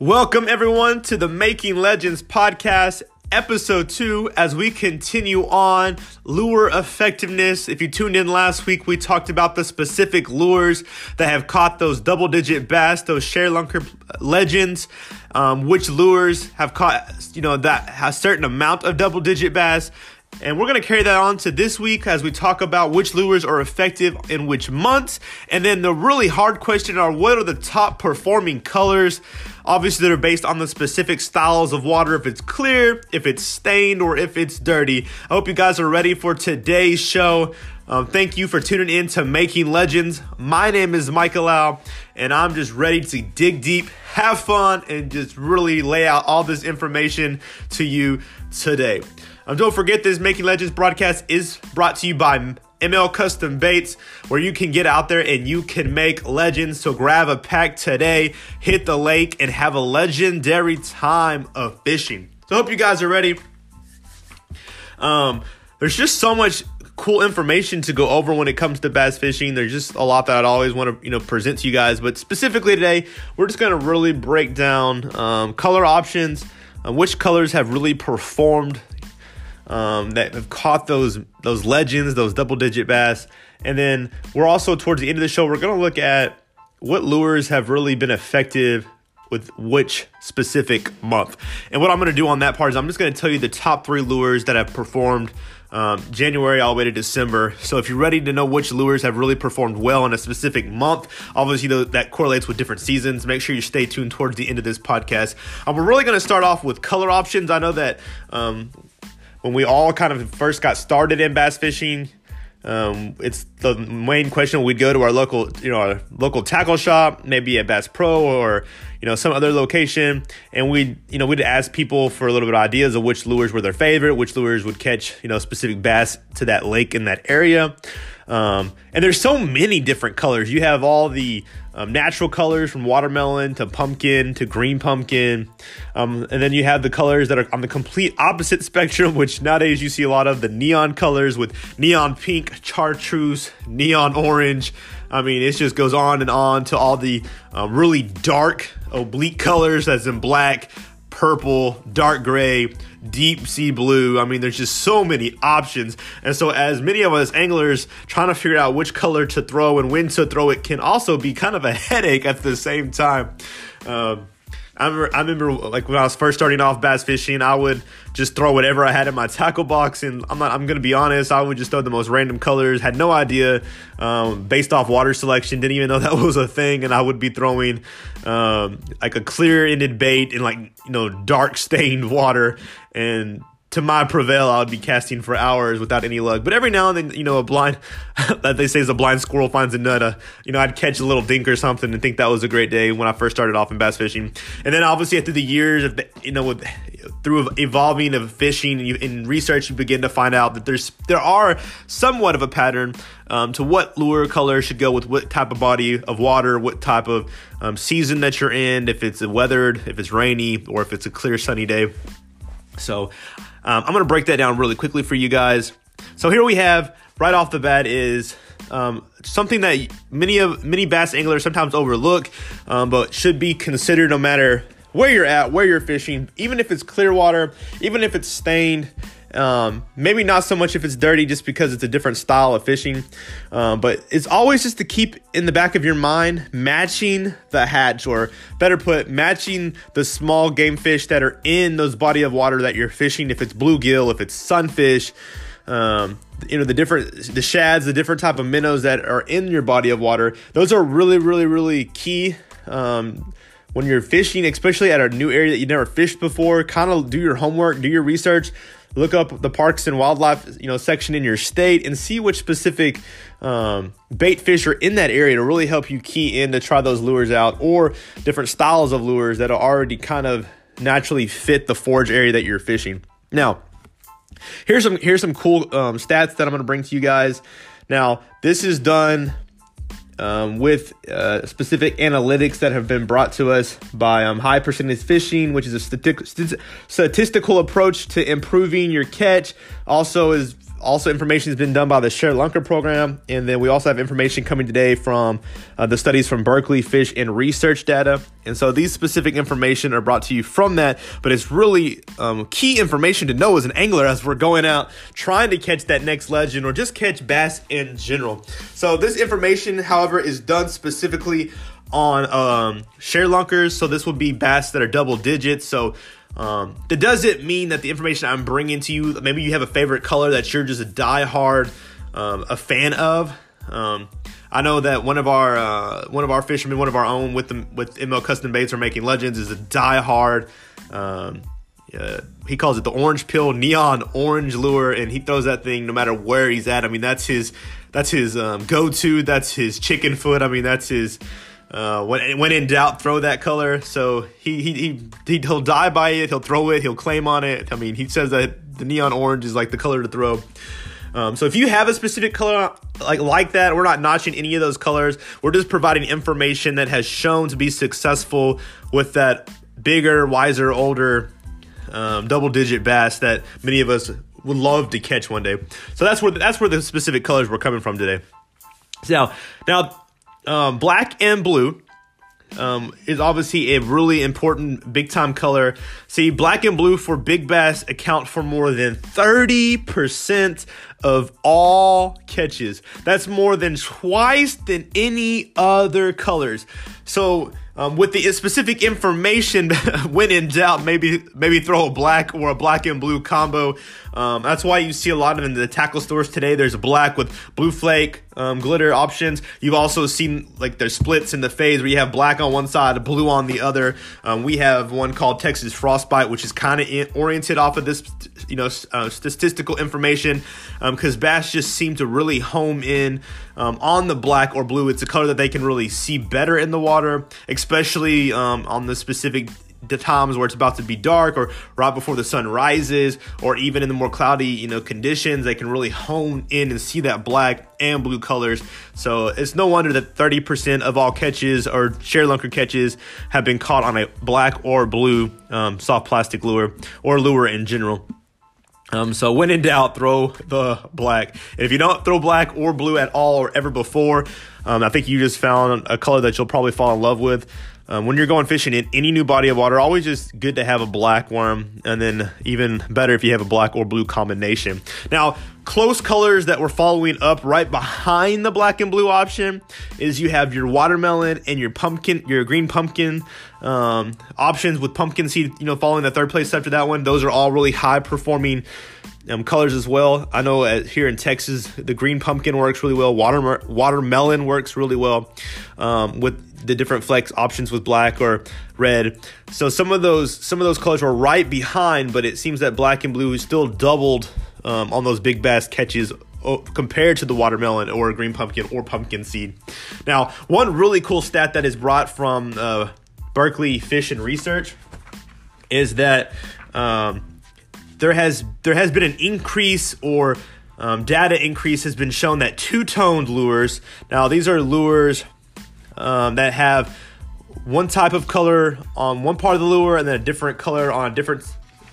Welcome, everyone, to the Making Legends podcast, episode two, as we continue on lure effectiveness. If you tuned in last week, we talked about the specific lures that have caught those double digit bass, those ShareLunker legends, um, which lures have caught, you know, that a certain amount of double digit bass. And we're going to carry that on to this week as we talk about which lures are effective in which months. And then the really hard question are what are the top performing colors? Obviously, they're based on the specific styles of water, if it's clear, if it's stained, or if it's dirty. I hope you guys are ready for today's show. Um, thank you for tuning in to Making Legends. My name is Michael Lau, and I'm just ready to dig deep, have fun, and just really lay out all this information to you today. Um, don't forget this Making Legends broadcast is brought to you by ML Custom Baits, where you can get out there and you can make legends. So grab a pack today, hit the lake, and have a legendary time of fishing. So hope you guys are ready. Um, there's just so much cool information to go over when it comes to bass fishing. There's just a lot that I'd always want to you know present to you guys, but specifically today, we're just gonna really break down um, color options, uh, which colors have really performed um, that have caught those those legends, those double digit bass. And then we're also towards the end of the show, we're going to look at what lures have really been effective with which specific month. And what I'm going to do on that part is I'm just going to tell you the top three lures that have performed um, January all the way to December. So if you're ready to know which lures have really performed well in a specific month, obviously that correlates with different seasons. Make sure you stay tuned towards the end of this podcast. Um, we're really going to start off with color options. I know that um, when we all kind of first got started in bass fishing, um, it's the main question. We'd go to our local, you know, our local tackle shop, maybe at Bass Pro or you know some other location, and we, you know, we'd ask people for a little bit of ideas of which lures were their favorite, which lures would catch, you know, specific bass to that lake in that area. Um, and there's so many different colors. You have all the um, natural colors from watermelon to pumpkin to green pumpkin. Um, and then you have the colors that are on the complete opposite spectrum, which nowadays you see a lot of the neon colors with neon pink, chartreuse, neon orange. I mean, it just goes on and on to all the uh, really dark oblique colors, as in black, purple, dark gray, deep sea blue. I mean, there's just so many options. And so, as many of us anglers trying to figure out which color to throw and when to throw it can also be kind of a headache at the same time. Um, I remember, I remember like when I was first starting off bass fishing, I would just throw whatever I had in my tackle box, and I'm not, I'm gonna be honest, I would just throw the most random colors. Had no idea, um, based off water selection, didn't even know that was a thing, and I would be throwing um, like a clear ended bait in like you know dark stained water, and to my prevail, I would be casting for hours without any luck. But every now and then, you know, a blind, that they say is a blind squirrel finds a nut. Uh, you know, I'd catch a little dink or something and think that was a great day when I first started off in bass fishing. And then obviously through the years of, the, you know, with, through evolving of fishing and in research, you begin to find out that there's, there are somewhat of a pattern um, to what lure color should go with what type of body of water, what type of um, season that you're in, if it's weathered, if it's rainy, or if it's a clear sunny day. So um, I'm going to break that down really quickly for you guys. So here we have right off the bat is um, something that many of many bass anglers sometimes overlook, um, but should be considered no matter where you're at, where you're fishing, even if it's clear water, even if it's stained. Um, maybe not so much if it's dirty, just because it's a different style of fishing. Um, but it's always just to keep in the back of your mind matching the hatch, or better put, matching the small game fish that are in those body of water that you're fishing. If it's bluegill, if it's sunfish, um, you know the different the shads, the different type of minnows that are in your body of water. Those are really, really, really key. Um, when you're fishing, especially at a new area that you never fished before, kind of do your homework, do your research, look up the parks and wildlife you know section in your state and see which specific um, bait fish are in that area to really help you key in to try those lures out or different styles of lures that are already kind of naturally fit the forage area that you're fishing. Now here's some here's some cool um, stats that i'm going to bring to you guys. Now this is done um, with uh, specific analytics that have been brought to us by um, high percentage fishing, which is a stati- statistical approach to improving your catch. Also, is also information has been done by the ShareLunker program, and then we also have information coming today from uh, the studies from Berkley Fish and Research data. And so these specific information are brought to you from that, but it's really um, key information to know as an angler as we're going out trying to catch that next legend or just catch bass in general. So this information, however, is done specifically on um, ShareLunkers. So this would be bass that are double digits. So um, that doesn't mean that the information I'm bringing to you, maybe you have a favorite color that you're just a diehard um, a fan of. Um, I know that one of our uh, one of our fishermen, one of our own with the with ML Custom Baits are making legends is a diehard. Um, uh, he calls it the orange pill neon orange lure, and he throws that thing no matter where he's at. I mean, that's his that's his um, go to. That's his chicken foot. I mean, that's his uh, when when in doubt, throw that color. So he he he he'll die by it. He'll throw it. He'll claim on it. I mean, he says that the neon orange is like the color to throw. Um, so if you have a specific color like like that, we're not notching any of those colors. We're just providing information that has shown to be successful with that bigger, wiser, older, um, double digit bass that many of us would love to catch one day. So that's where that's where the specific colors were coming from today. Now, now um, black and blue um, is obviously a really important big time color. See, black and blue for big bass account for more than 30% of all catches. That's more than twice than any other colors. So, um, with the specific information, when in doubt, maybe maybe throw a black or a black and blue combo. Um, that's why you see a lot of in the tackle stores today. There's black with blue flake um, glitter options. You've also seen like there's splits in the phase where you have black on one side, blue on the other. Um, we have one called Texas Frostbite, which is kind of oriented off of this, you know, uh, statistical information because um, bass just seem to really home in um, on the black or blue. It's a color that they can really see better in the water, especially um, on the specific the times where it's about to be dark or right before the sun rises or even in the more cloudy you know conditions they can really hone in and see that black and blue colors. So it's no wonder that 30% of all catches or ShareLunker catches have been caught on a black or blue um, soft plastic lure or lure in general um, so when in doubt, throw the black. And if you don't throw black or blue at all or ever before, um, I think you just found a color that you'll probably fall in love with. Um, when you're going fishing in any new body of water, always just good to have a black worm, and then even better if you have a black or blue combination. Now, close colors that we're following up right behind the black and blue option is you have your watermelon and your pumpkin, your green pumpkin um, options with pumpkin seed. You know, following the third place after that one, those are all really high performing um, colors as well. I know uh, here in Texas, the green pumpkin works really well. Water watermelon works really well um, with the different flecks options with black or red. So some of those some of those colors were right behind, but it seems that black and blue is still doubled um, on those big bass catches compared to the watermelon or green pumpkin or pumpkin seed. Now, one really cool stat that is brought from uh, Berkley Fish and Research is that um, there has there has been an increase or um, data increase has been shown that two-toned lures. Now, these are lures um, that have one type of color on one part of the lure and then a different color on a different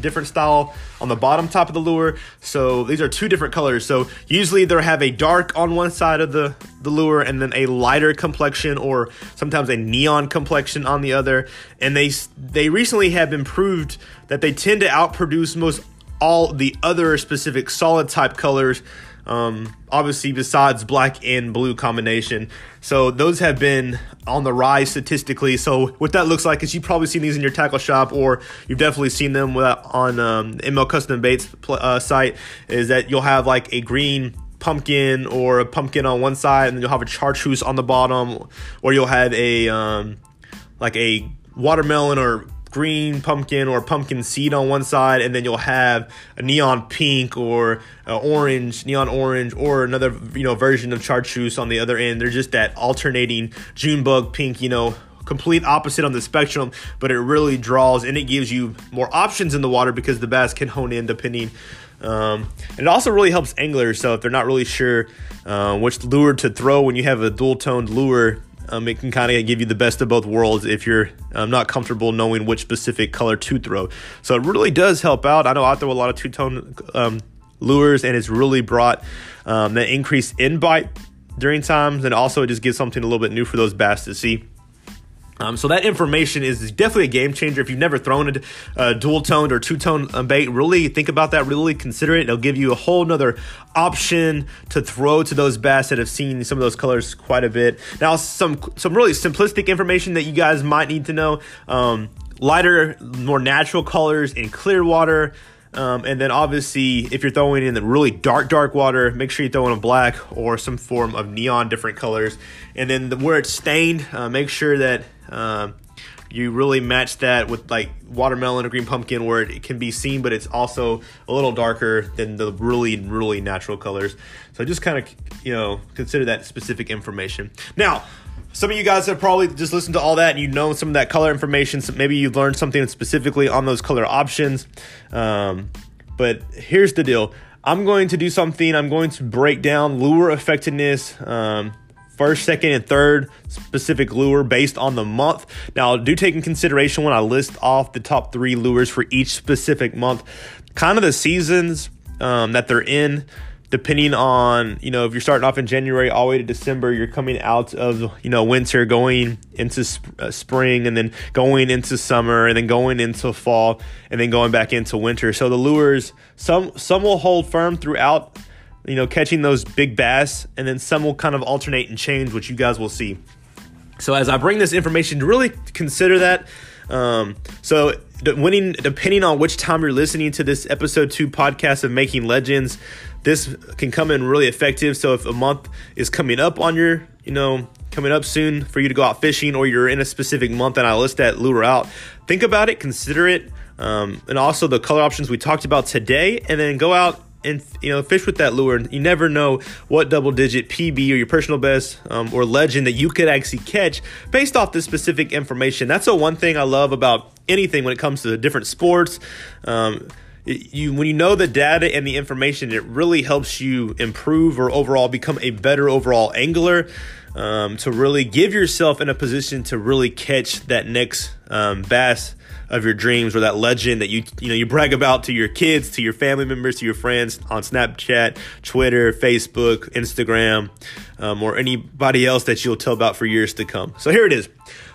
different style on the bottom top of the lure. So these are two different colors. So usually they have a dark on one side of the, the lure and then a lighter complexion or sometimes a neon complexion on the other. And they they recently have been proved that they tend to outproduce most all the other specific solid type colors um, obviously, besides black and blue combination. So those have been on the rise statistically. So what that looks like is you've probably seen these in your tackle shop, or you've definitely seen them on um, ML Custom Baits uh, site. Is that you'll have like a green pumpkin or a pumpkin on one side, and then you'll have a chartreuse on the bottom, or you'll have a um, like a watermelon or green pumpkin or pumpkin seed on one side, and then you'll have a neon pink or orange, neon orange, or another you know version of chartreuse on the other end. They're just that alternating June bug pink, you know, complete opposite on the spectrum, but it really draws and it gives you more options in the water because the bass can hone in depending. Um, and it also really helps anglers. So if they're not really sure uh, which lure to throw when you have a dual toned lure, um, it can kind of give you the best of both worlds if you're um, not comfortable knowing which specific color to throw. So it really does help out. I know I throw a lot of two tone um, lures, and it's really brought um, the increase in bite during times, and also it just gives something a little bit new for those bass to see. Um, so that information is definitely a game changer. If you've never thrown a, a dual toned or two tone bait, really think about that. Really consider it. It'll give you a whole nother option to throw to those bass that have seen some of those colors quite a bit. Now, some some really simplistic information that you guys might need to know: um, lighter, more natural colors in clear water. Um, and then obviously, if you're throwing in the really dark, dark water, make sure you throw in a black or some form of neon different colors. And then the, where it's stained, uh, make sure that uh, you really match that with like watermelon or green pumpkin where it can be seen, but it's also a little darker than the really, really natural colors. So just kind of, you know, consider that specific information. Now, some of you guys have probably just listened to all that and you know some of that color information. So maybe you've learned something specifically on those color options. Um, but here's the deal I'm going to do something, I'm going to break down lure effectiveness. Um, first, second, and third specific lure based on the month. Now, do take in consideration when I list off the top three lures for each specific month, kind of the seasons um, that they're in depending on you know if you're starting off in January all the way to December, you're coming out of you know winter, going into sp- uh, spring, and then going into summer, and then going into fall, and then going back into winter. So the lures, some some will hold firm throughout, you know, catching those big bass, and then some will kind of alternate and change, which you guys will see. So as I bring this information, to really consider that. Um, so winning depending on which time you're listening to this episode two podcast of making legends this can come in really effective. So if a month is coming up on your, you know, coming up soon for you to go out fishing, or you're in a specific month and I list that lure out, think about it, consider it, um, and also the color options we talked about today, and then go out and you know fish with that lure. You never know what double digit PB or your personal best um, or legend that you could actually catch based off this specific information. That's the one thing I love about anything when it comes to the different sports. Um, you when you know the data and the information, it really helps you improve or overall become a better overall angler. Um, to really give yourself in a position to really catch that next um, bass of your dreams or that legend that you you know you brag about to your kids, to your family members, to your friends on Snapchat, Twitter, Facebook, Instagram, um, or anybody else that you'll tell about for years to come. So here it is.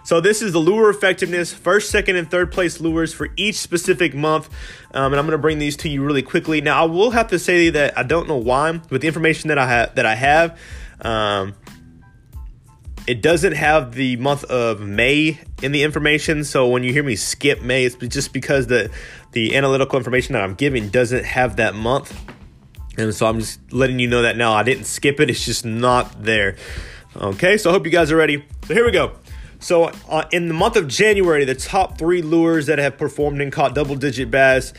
So this is the lure effectiveness, first, second, and third place lures for each specific month. Um, and I'm going to bring these to you really quickly. Now, I will have to say that I don't know why, with the information that I have, that I have, um, it doesn't have the month of May in the information. So when you hear me skip May, it's just because the the analytical information that I'm giving doesn't have that month. And so I'm just letting you know that now I didn't skip it. It's just not there. Okay, so I hope you guys are ready. So here we go. So, uh, in the month of January, the top three lures that have performed and caught double digit bass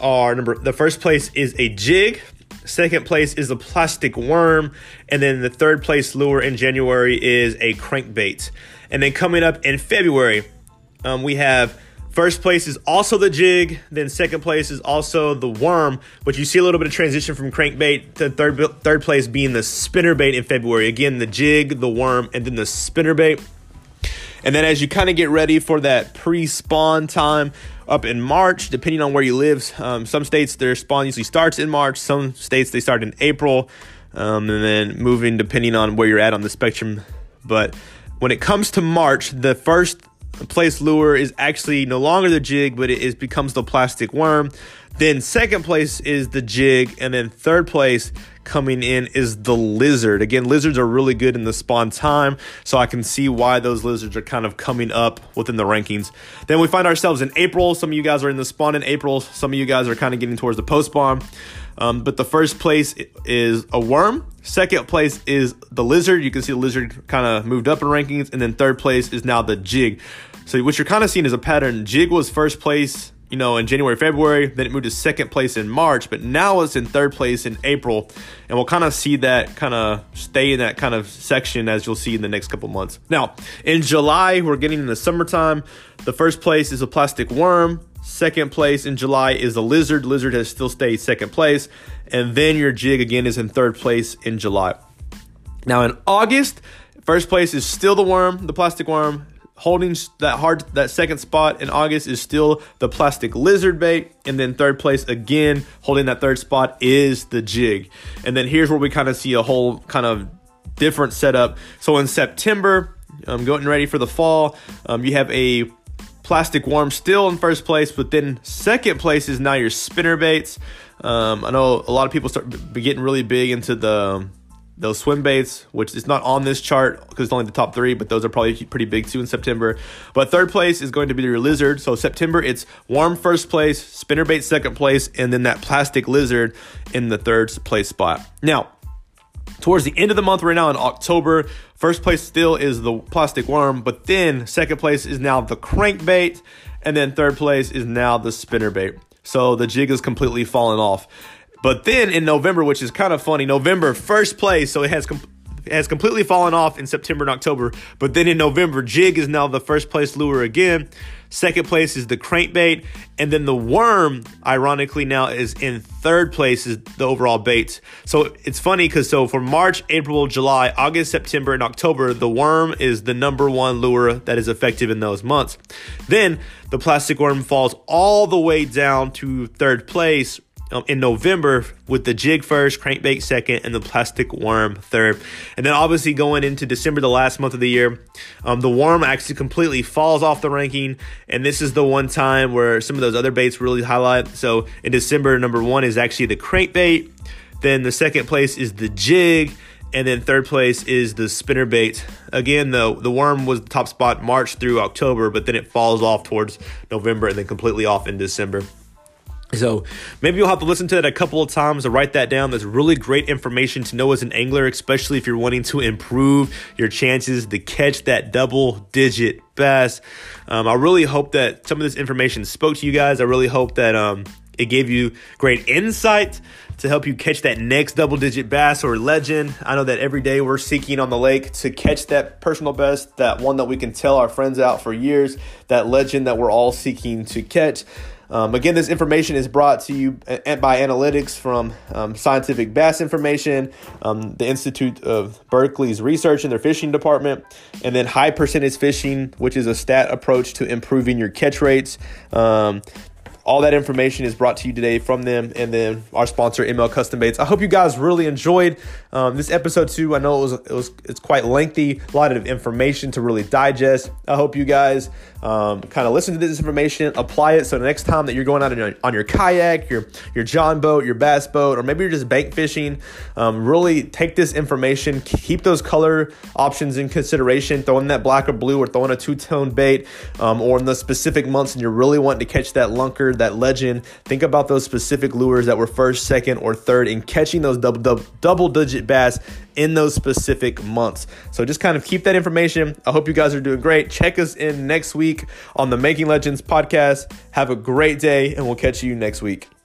are number the first place is a jig, second place is a plastic worm, and then the third place lure in January is a crankbait. And then coming up in February, um, we have First place is also the jig. Then second place is also the worm. But you see a little bit of transition from crankbait to third third place being the spinnerbait in February. Again, the jig, the worm, and then the spinnerbait. And then as you kind of get ready for that pre-spawn time up in March, depending on where you live, um, some states their spawn usually starts in March. Some states they start in April, um, and then moving depending on where you're at on the spectrum. But when it comes to March, the first place lure is actually no longer the jig, but it is becomes the plastic worm. Then second place is the jig, and then third place coming in is the lizard. Again, lizards are really good in the spawn time, so I can see why those lizards are kind of coming up within the rankings. Then we find ourselves in April. Some of you guys are in the spawn in April. Some of you guys are kind of getting towards the post spawn. Um, but the first place is a worm. Second place is the lizard. You can see the lizard kind of moved up in rankings. And then third place is now the jig. So what you're kind of seeing is a pattern. Jig was first place you know, in January, February. Then it moved to second place in March, but now it's in third place in April. And we'll kind of see that kind of stay in that kind of section as you'll see in the next couple months. Now, in July, we're getting in the summertime. The first place is a plastic worm. Second place in July is a lizard. Lizard has still stayed second place. And then your jig again is in third place in July. Now, in August, first place is still the worm, the plastic worm. Holding that hard that second spot in August is still the plastic lizard bait, and then third place again, holding that third spot is the jig. And then here's where we kind of see a whole kind of different setup. So in September, I'm um, getting ready for the fall. Um, you have a plastic worm still in first place, but then second place is now your spinner baits. Um, I know a lot of people start getting really big into the those swim baits, which is not on this chart because it's only the top three, but those are probably pretty big too in September. But third place is going to be your lizard. So September, it's worm first place, spinner bait second place, and then that plastic lizard in the third place spot. Now, towards the end of the month right now in October, first place still is the plastic worm, but then second place is now the crankbait, and then third place is now the spinner bait. So the jig is completely fallen off. But then in November, which is kind of funny, November first place, so it has com- has completely fallen off in September and October. But then in November, jig is now the first place lure again. Second place is the crankbait, and then the worm, ironically, now is in third place is the overall bait. So it's funny because so for March, April, July, August, September, and October, the worm is the number one lure that is effective in those months. Then the plastic worm falls all the way down to third place um, in November with the jig first, crankbait second, and the plastic worm third. And then obviously going into December, the last month of the year, um, the worm actually completely falls off the ranking. And this is the one time where some of those other baits really highlight. So in December, number one is actually the crankbait. Then the second place is the jig. And then third place is the spinner bait. Again, the the worm was the top spot March through October, but then it falls off towards November and then completely off in December. So maybe you'll have to listen to it a couple of times to write that down. That's really great information to know as an angler, especially if you're wanting to improve your chances to catch that double digit bass. Um, I really hope that some of this information spoke to you guys. I really hope that um, it gave you great insight to help you catch that next double digit bass or legend. I know that every day we're seeking on the lake to catch that personal best, that one that we can tell our friends out for years, that legend that we're all seeking to catch. Um, again, this information is brought to you by analytics from um, Scientific Bass Information, um, the Institute of Berkeley's research in their fishing department, and then High Percentage Fishing, which is a stat approach to improving your catch rates. All that information is brought to you today from them and then our sponsor ml custom baits. I hope you guys really enjoyed um, this episode too. I know it was it was it's quite lengthy a lot of information to really digest. I hope you guys um, kind of listen to this information apply it so the next time that you're going out on your, on your kayak your your john boat your bass boat or maybe you're just bank fishing um, really take this information keep those color options in consideration. Throwing that black or blue or throwing a two-tone bait um, or in the specific months and you're really wanting to catch that lunker that legend. Think about those specific lures that were first, second, or third in catching those double, double, double digit bass in those specific months. So just kind of keep that information. I hope you guys are doing great. Check us in next week on the Making Legends podcast. Have a great day, and we'll catch you next week.